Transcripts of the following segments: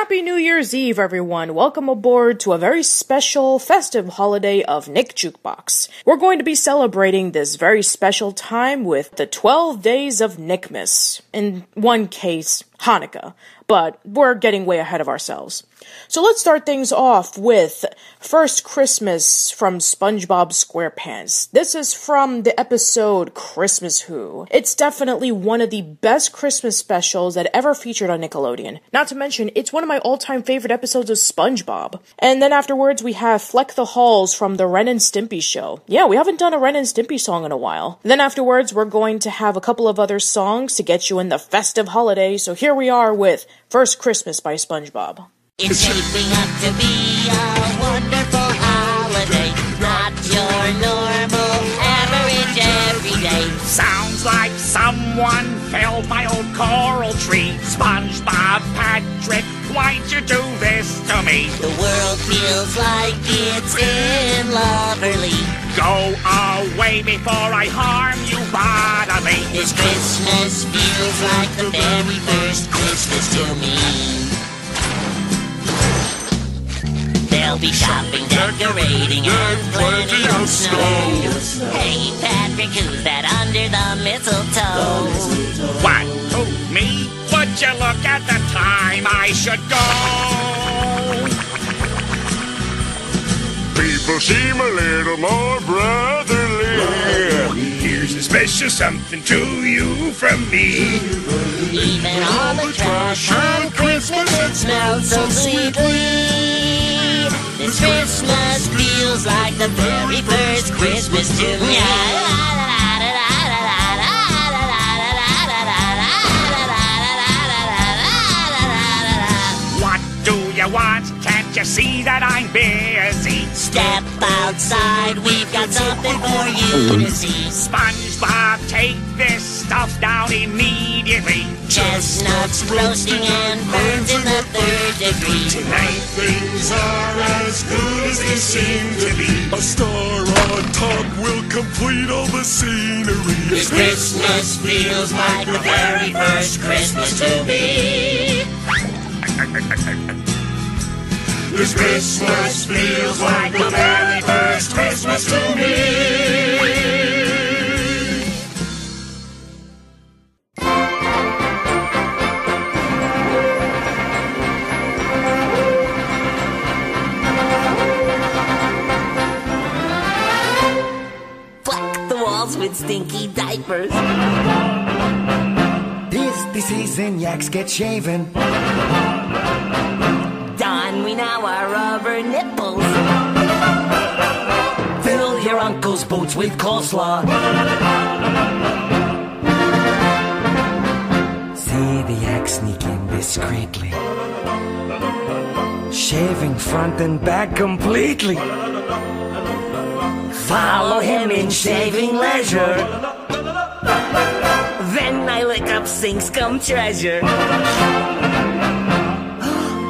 Happy New Year's Eve, everyone. Welcome aboard to a very special festive holiday of Nick Jukebox. We're going to be celebrating this very special time with the 12 days of Nickmas. In one case, Hanukkah. But we're getting way ahead of ourselves. So let's start things off with First Christmas from SpongeBob SquarePants. This is from the episode Christmas Who. It's definitely one of the best Christmas specials that ever featured on Nickelodeon. Not to mention, it's one of my all-time favorite episodes of SpongeBob. And then afterwards, we have Fleck the Halls from the Ren and Stimpy show. Yeah, we haven't done a Ren and Stimpy song in a while. Then afterwards, we're going to have a couple of other songs to get you in the festive holiday. So here we are with First Christmas by SpongeBob. It's shaping up to be a wonderful holiday. Not your normal average everyday. Sounds like someone felled my old coral tree. SpongeBob Patrick, why'd you do this to me? The world feels like it's in loverly. Go away before I harm you bodily. This Christmas feels like the very first Christmas to me. There'll be shopping, decorating, and plenty of snow. Hey, Patrick, who's that under the mistletoe? What? Who? Oh, me? Would you look at the time I should go? People seem a little more brotherly. Here's a special something to you from me. Even all the trash on Christmas, it smells so sweetly. This Christmas feels like the very first Christmas to me. What do you want? Can't you see that I'm busy? Step outside, we've got something for you to see. SpongeBob, take this stuff down immediately. Chestnuts roasting and burns in the third degree. Tonight things are as good as they seem to be. A star on top will complete all the scenery. This Christmas feels like the very first Christmas to me. This Christmas feels like the very first Christmas to me. The walls with stinky diapers. This the season yaks get shaven. Don, we now our rubber nipples. Fill your uncle's boots with coleslaw. See the yak sneak in discreetly. Shaving front and back completely. Follow him in shaving leisure. Then I lick up sinks come treasure.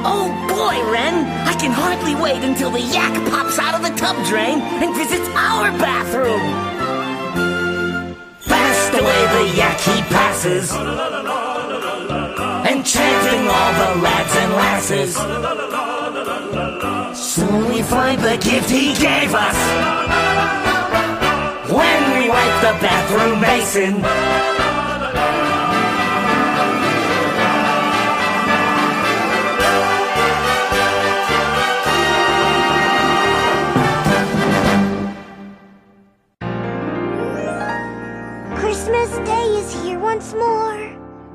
Oh boy, Ren! I can hardly wait until the yak pops out of the tub drain and visits our bathroom. Fast away the yak he passes. Enchanting all the lads and lasses. Soon we find the gift he gave us. Bathroom basin. Christmas Day is here once more.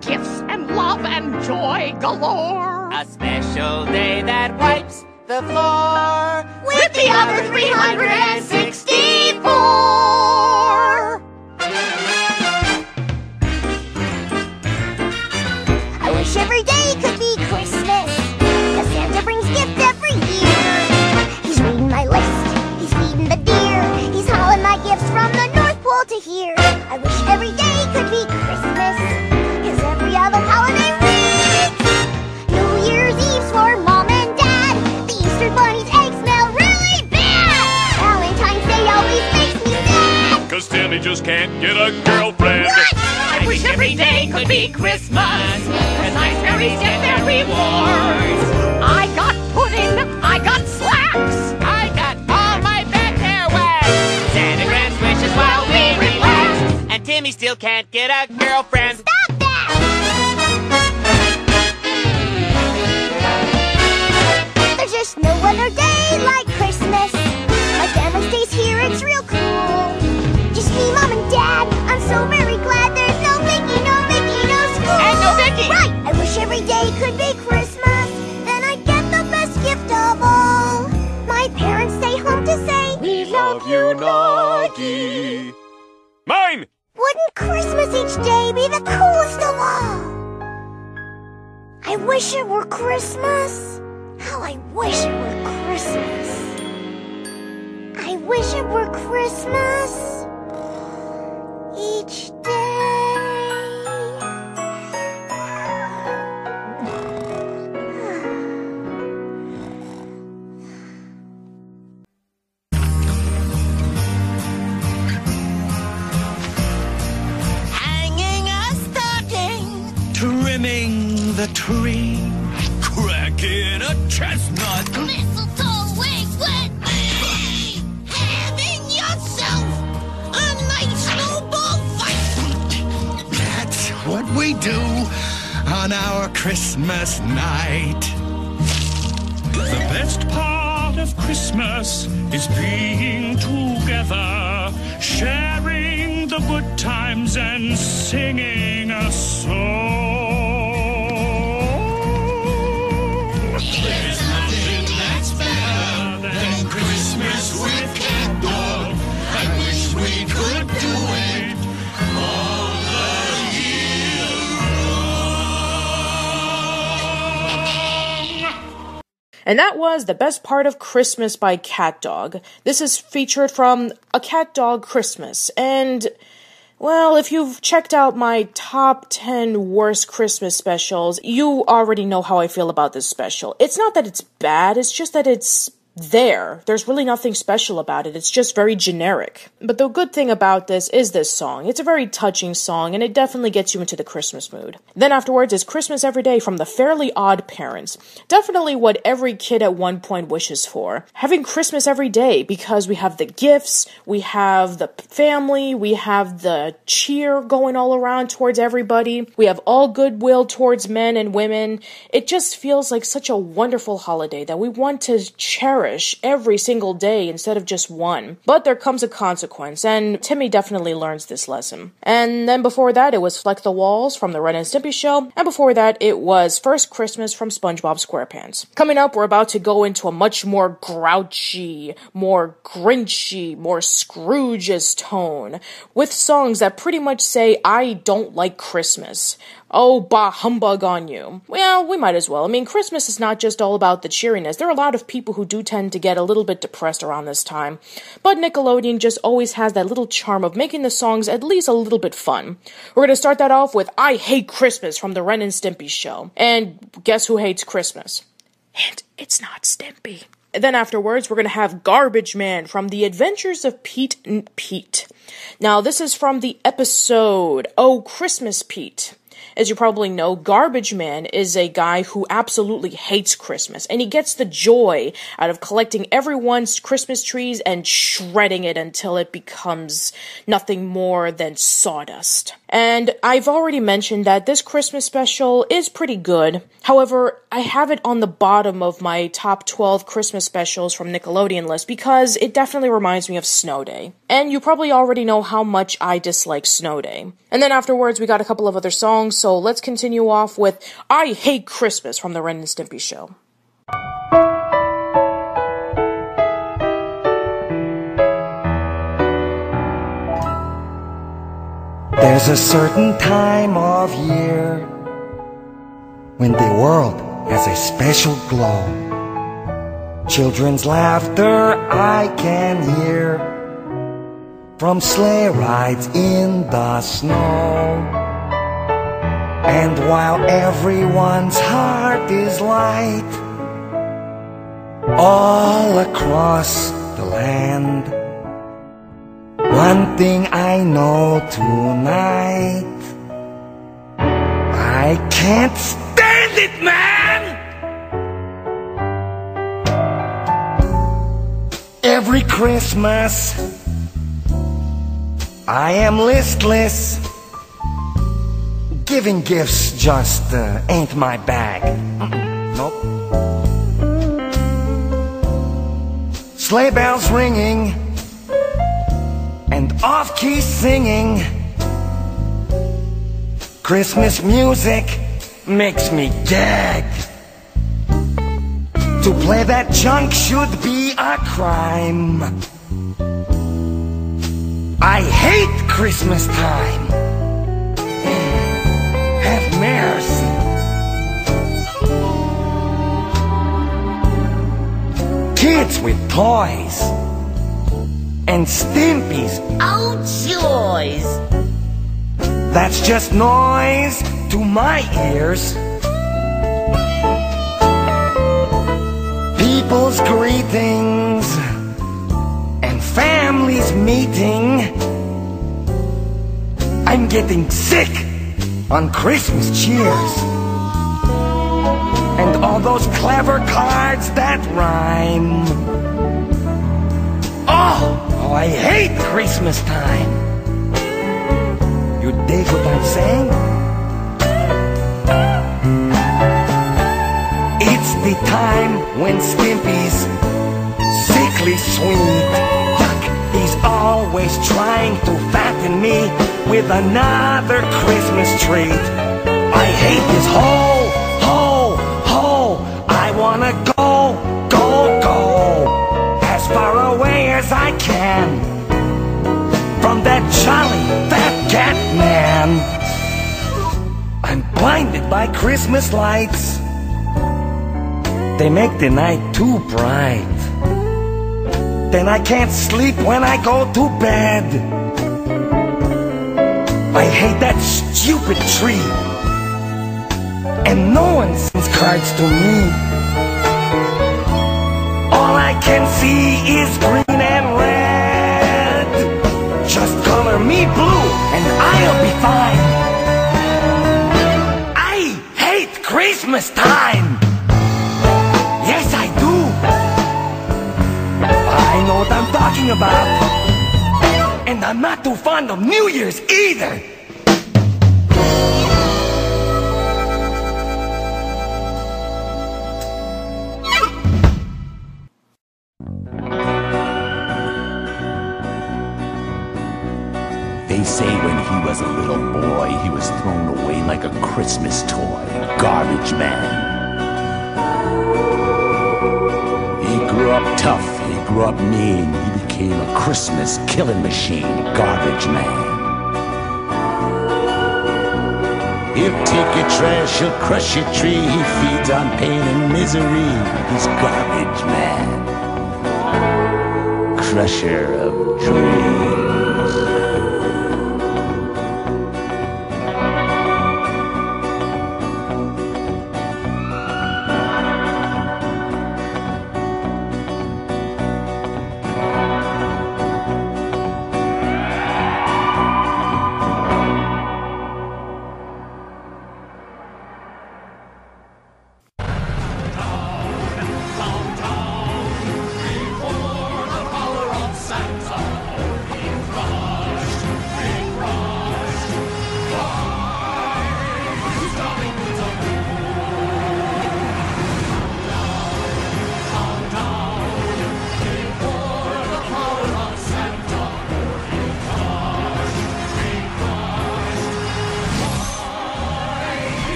gifts and love and joy galore. A special day that wipes the floor. With the other 364. To here. I wish every day could be Christmas. Cause every other holiday reeks. New Year's Eve's for mom and dad. The Easter Bunny's eggs smell really bad. Valentine's Day always makes me sad. Cause Timmy just can't get a girlfriend. What? I wish every day could be Christmas. Cause nice fairies get their rewards. Still can't get a girlfriend. Stop that! There's just no other day like Christmas. My family stays here, it's real cool. Just me, mom, and dad. I'm so very glad there's no Mickey, no Mickey, no school. And no Mickey. Right! I wish every day could be Christmas. Then I'd get the best gift of all. My parents stay home to say, We love you, Noggy. Mine! Wouldn't Christmas each day be the coolest of all? I wish it were Christmas. How I wish it were Christmas. I wish it were Christmas And that was The Best Part of Christmas by CatDog. This is featured from A CatDog Christmas. And, well, if you've checked out my top 10 worst Christmas specials, you already know how I feel about this special. It's not that it's bad, it's just that it's there. There's really nothing special about it. It's just very generic. But the good thing about this is this song. It's a very touching song and it definitely gets you into the Christmas mood. Then afterwards is Christmas Every Day from the Fairly OddParents. Definitely what every kid at one point wishes for. Having Christmas every day because we have the gifts, we have the family, we have the cheer going all around towards everybody. We have all goodwill towards men and women. It just feels like such a wonderful holiday that we want to cherish every single day instead of just one. But there comes a consequence, and Timmy definitely learns this lesson. And then before that, it was Fleck the Walls from the Ren and Stimpy Show, and before that, it was First Christmas from SpongeBob SquarePants. Coming up, we're about to go into a much more grouchy, more grinchy, more Scrooge's tone, with songs that pretty much say, I don't like Christmas. Oh, bah humbug on you. Well, we might as well. I mean, Christmas is not just all about the cheeriness. There are a lot of people who do tend to get a little bit depressed around this time. But Nickelodeon just always has that little charm of making the songs at least a little bit fun. We're gonna start that off with I Hate Christmas from the Ren and Stimpy show. And guess who hates Christmas? And it's not Stimpy. Then afterwards, we're going to have Garbage Man from The Adventures of Pete and Pete. Now, this is from the episode Oh Christmas Pete. As you probably know, Garbage Man is a guy who absolutely hates Christmas, and he gets the joy out of collecting everyone's Christmas trees and shredding it until it becomes nothing more than sawdust. And I've already mentioned that this Christmas special is pretty good. However, I have it on the bottom of my top 12 Christmas specials from Nickelodeon list because it definitely reminds me of Snow Day. And you probably already know how much I dislike Snow Day. And then afterwards, we got a couple of other songs, so let's continue off with I Hate Christmas from the Ren and Stimpy Show. There's a certain time of year when the world has a special glow. Children's laughter I can hear from sleigh rides in the snow. And while everyone's heart is light, all across the land, one thing I know tonight, I can't stand it, man! Every Christmas, I am listless. Giving gifts just uh, ain't my bag. Nope. Sleigh bells ringing and off key singing. Christmas music makes me gag. To play that junk should be a crime. I hate Christmas time. Have mercy. Kids with toys and Stimpies. Oh, joys! That's just noise to my ears. People's greetings and families meeting. I'm getting sick on Christmas cheers. And all those clever cards that rhyme. Oh, oh I hate Christmas time. You dig what I'm saying? It's the time when Stimpy's sickly sweet. Always trying to fatten me with another Christmas treat. I hate this whole, whole, whole. I wanna go, go, go as far away as I can from that jolly fat cat man. I'm blinded by Christmas lights. They make the night too bright. Then I can't sleep when I go to bed. I hate that stupid tree. And no one sends cards to me. All I can see is green and red. Just color me blue and I'll be fine. I hate Christmas time. What I'm talking about. And I'm not too fond of New Year's either. They say when he was a little boy, he was thrown away like a Christmas toy. Garbage man. He grew up tough, grew up mean, he became a Christmas killing machine. Garbage man. He'll take your trash, he'll crush your tree, he feeds on pain and misery. He's garbage man. Crusher of dreams.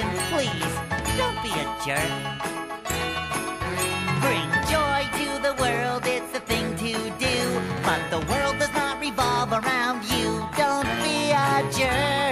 Season, please, don't be a jerk. Bring joy to the world, it's the thing to do. But the world does not revolve around you. Don't be a jerk.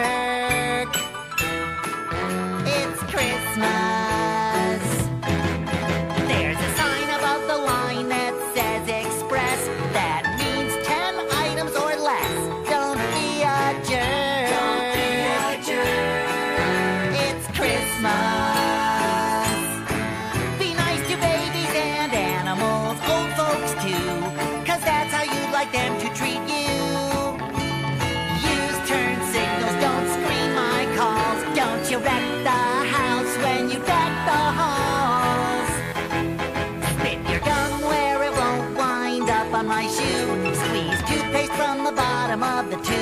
The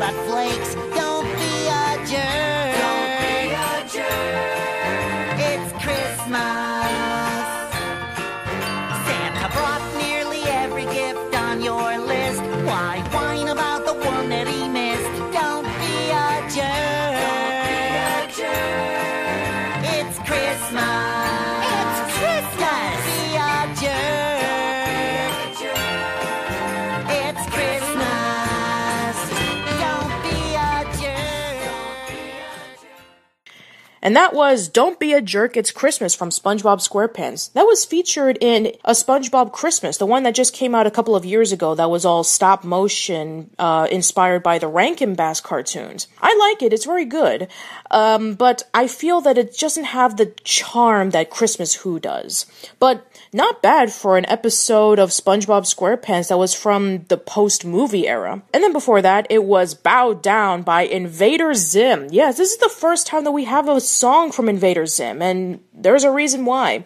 but flakes. Don't be a jerk. Don't be a jerk. It's Christmas. Santa brought nearly every gift on your list. Why whine And that was Don't Be a Jerk, It's Christmas from SpongeBob SquarePants. That was featured in a SpongeBob Christmas, the one that just came out a couple of years ago that was all stop motion, uh, inspired by the Rankin Bass cartoons. I like it, it's very good. Um, but I feel that it doesn't have the charm that Christmas Who does. But not bad for an episode of SpongeBob SquarePants that was from the post movie era. And then before that, it was Bowed Down by Invader Zim. Yes, this is the first time that we have a song from Invader Zim, and there's a reason why.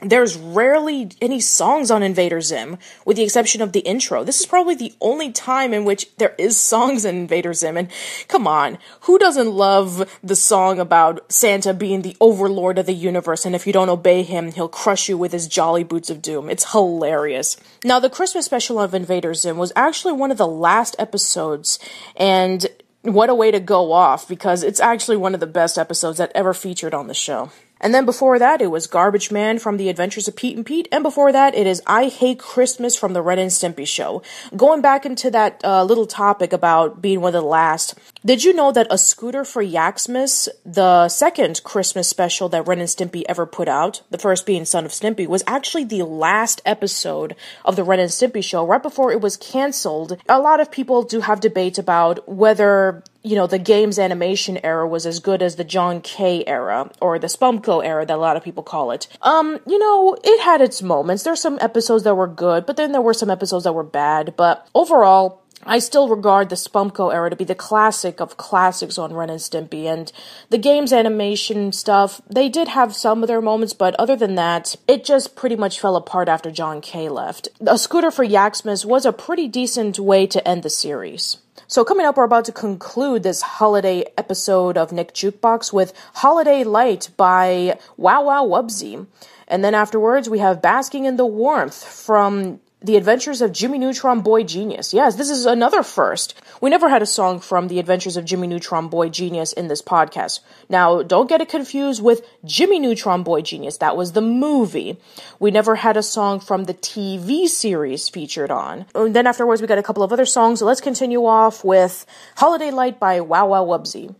There's rarely any songs on Invader Zim, with the exception of the intro. This is probably the only time in which there is songs in Invader Zim, and come on, who doesn't love the song about Santa being the overlord of the universe, and if you don't obey him, he'll crush you with his jolly boots of doom? It's hilarious. Now, the Christmas special of Invader Zim was actually one of the last episodes, and what a way to go off, because it's actually one of the best episodes that ever featured on the show. And then before that, it was Garbage Man from The Adventures of Pete and Pete. And before that, it is I Hate Christmas from The Ren and Stimpy Show. Going back into that uh, little topic about being one of the last, did you know that A Scooter for Yaksmas, the second Christmas special that Ren and Stimpy ever put out, the first being Son of Stimpy, was actually the last episode of The Ren and Stimpy Show right before it was canceled? A lot of people do have debate about whether you know, the Games Animation era was as good as the John K era, or the Spumco era that a lot of people call it. Um, you know, it had its moments. There's some episodes that were good, but then there were some episodes that were bad. But overall, I still regard the Spumco era to be the classic of classics on Ren and Stimpy, and the Games Animation stuff, they did have some of their moments, but other than that, it just pretty much fell apart after John K left. A Scooter for Yaksmas was a pretty decent way to end the series. So coming up, we're about to conclude this holiday episode of Nick Jukebox with Holiday Light by Wow Wow Wubbzy. And then afterwards, we have Basking in the Warmth from the Adventures of Jimmy Neutron Boy Genius. Yes, this is another first. We never had a song from The Adventures of Jimmy Neutron Boy Genius in this podcast. Now, don't get it confused with Jimmy Neutron Boy Genius. That was the movie. We never had a song from the TV series featured on. And then afterwards, we got a couple of other songs. So let's continue off with Holiday Light by Wow Wow Wubbzy.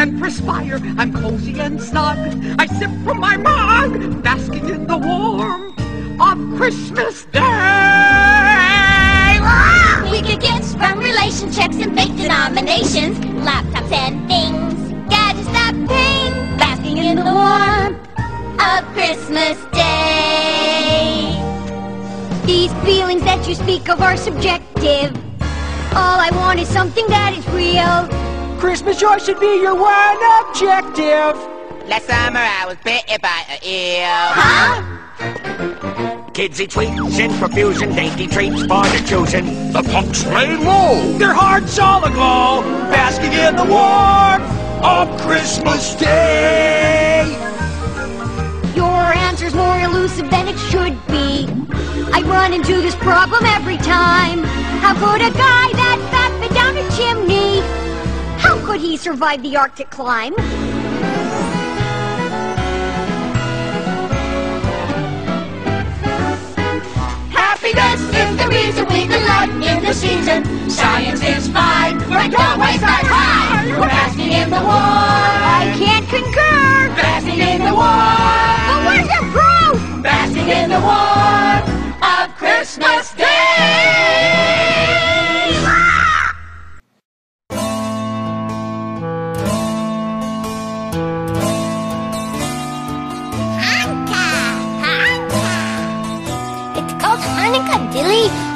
And perspire. I'm cozy and snug. I sip from my mug, basking in the warmth of Christmas Day. We get gifts from relationships and fake denominations, laptops and things, gadgets that ping, basking in the warmth of Christmas Day. These feelings that you speak of are subjective. All I want is something that is real. Christmas joy should be your one objective. Last summer I was bitten by a eel. Huh? Kids eat sweets in profusion, dainty treats for their choosing. The punks lay low, their hearts all aglow, basking in the warmth of Christmas Day. Your answer's more elusive than it should be. I run into this problem every time. How could a guy that fat fit down a chimney? Could he survive the Arctic climb? Happiness is the reason we delight in the season. Science is fine, but don't waste our time. We're basking in the warmth. I can't concur. Basking in the warmth. But where's the proof? Basking in the warmth of Christmas Day.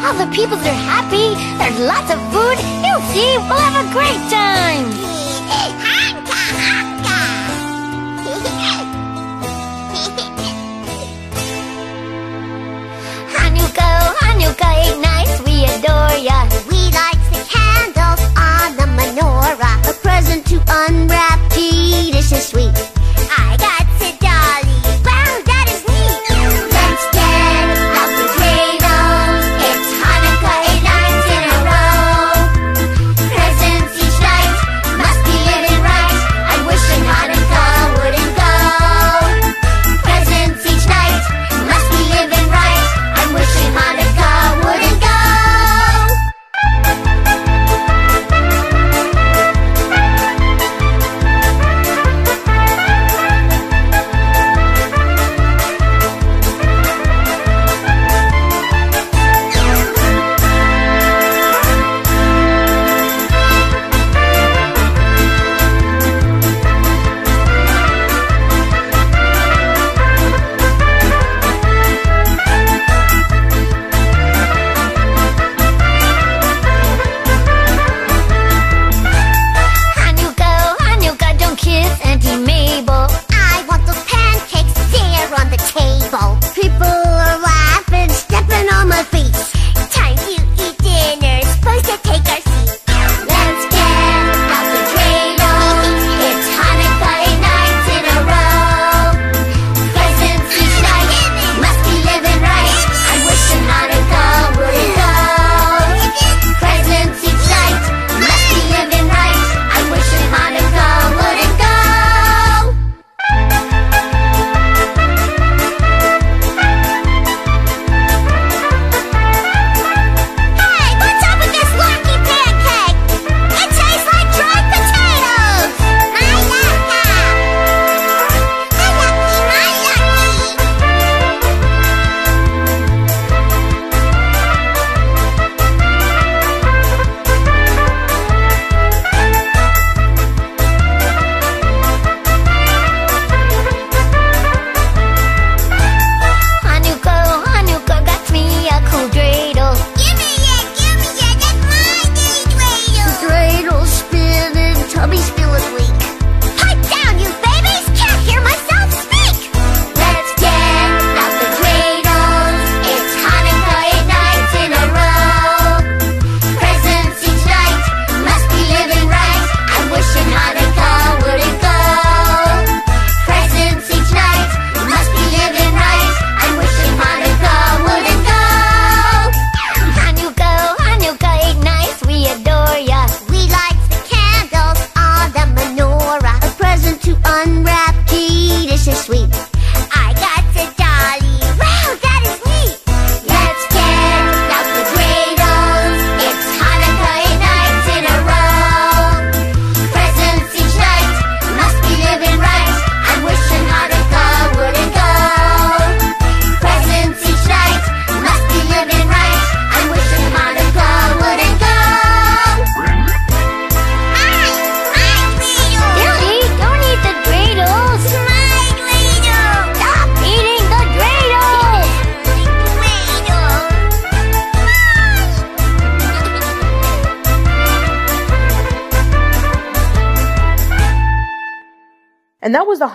All the people are happy. There's lots of food. You'll see. We'll have a great time.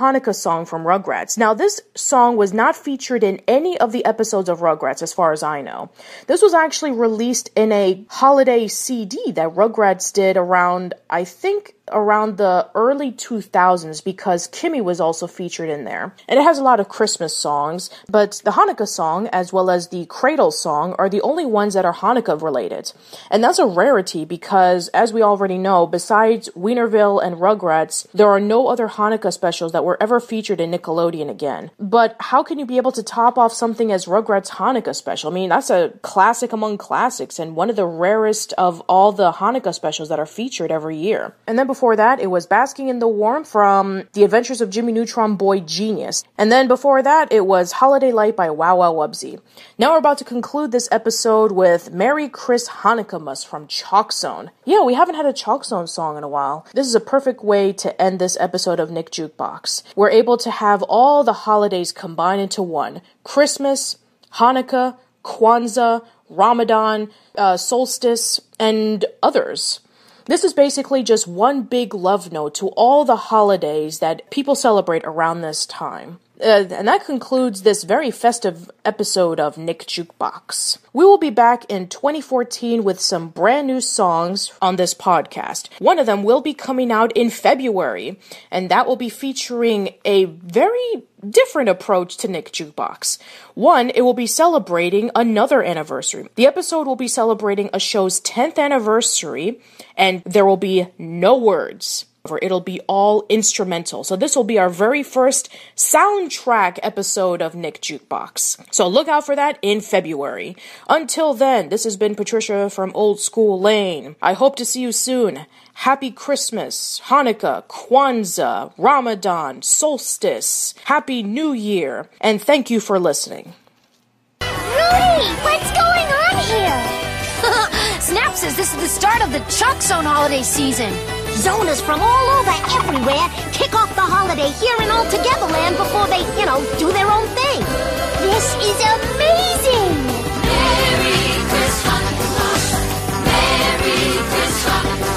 Hanukkah song from Rugrats. Now, this song was not featured in any of the episodes of Rugrats, as far as I know. This was actually released in a holiday CD that Rugrats did around, I think, around the early 2000s because Kimi was also featured in there. And it has a lot of Christmas songs, but the Hanukkah song as well as the Cradle song are the only ones that are Hanukkah related. And that's a rarity because, as we already know, besides Weinerville and Rugrats, there are no other Hanukkah specials that were ever featured in Nickelodeon again. But how can you be able to top off something as Rugrats Hanukkah special? I mean, that's a classic among classics and one of the rarest of all the Hanukkah specials that are featured every year. And then before that, it was Basking in the Warm from The Adventures of Jimmy Neutron Boy Genius. And then before that, it was Holiday Light by Wow Wow Wubbzy. Now we're about to conclude this episode with Merry Chris Hanukkah from ChalkZone. Yeah, we haven't had a ChalkZone song in a while. This is a perfect way to end this episode of Nick Jukebox. We're able to have all the holidays combined into one Christmas, Hanukkah, Kwanzaa, Ramadan, uh, solstice, and others. This is basically just one big love note to all the holidays that people celebrate around this time. Uh, and that concludes this very festive episode of Nick Jukebox. We will be back in 2014 with some brand new songs on this podcast. One of them will be coming out in February, and that will be featuring a very different approach to Nick Jukebox. One, it will be celebrating another anniversary. The episode will be celebrating a show's 10th anniversary, and there will be no words it'll be all instrumental. So this will be our very first soundtrack episode of Nick Jukebox. So look out for that in February. Until then, this has been Patricia from Old School Lane. I hope to see you soon. Happy Christmas, Hanukkah, Kwanzaa, Ramadan, Solstice, Happy New Year, and thank you for listening. Rudy, what's going on here? Snap says this is the start of the ChalkZone holiday season. Zoners from all over, everywhere, kick off the holiday here in All Together Land before they, you know, do their own thing. This is amazing! Merry Christmas, Merry Christmas,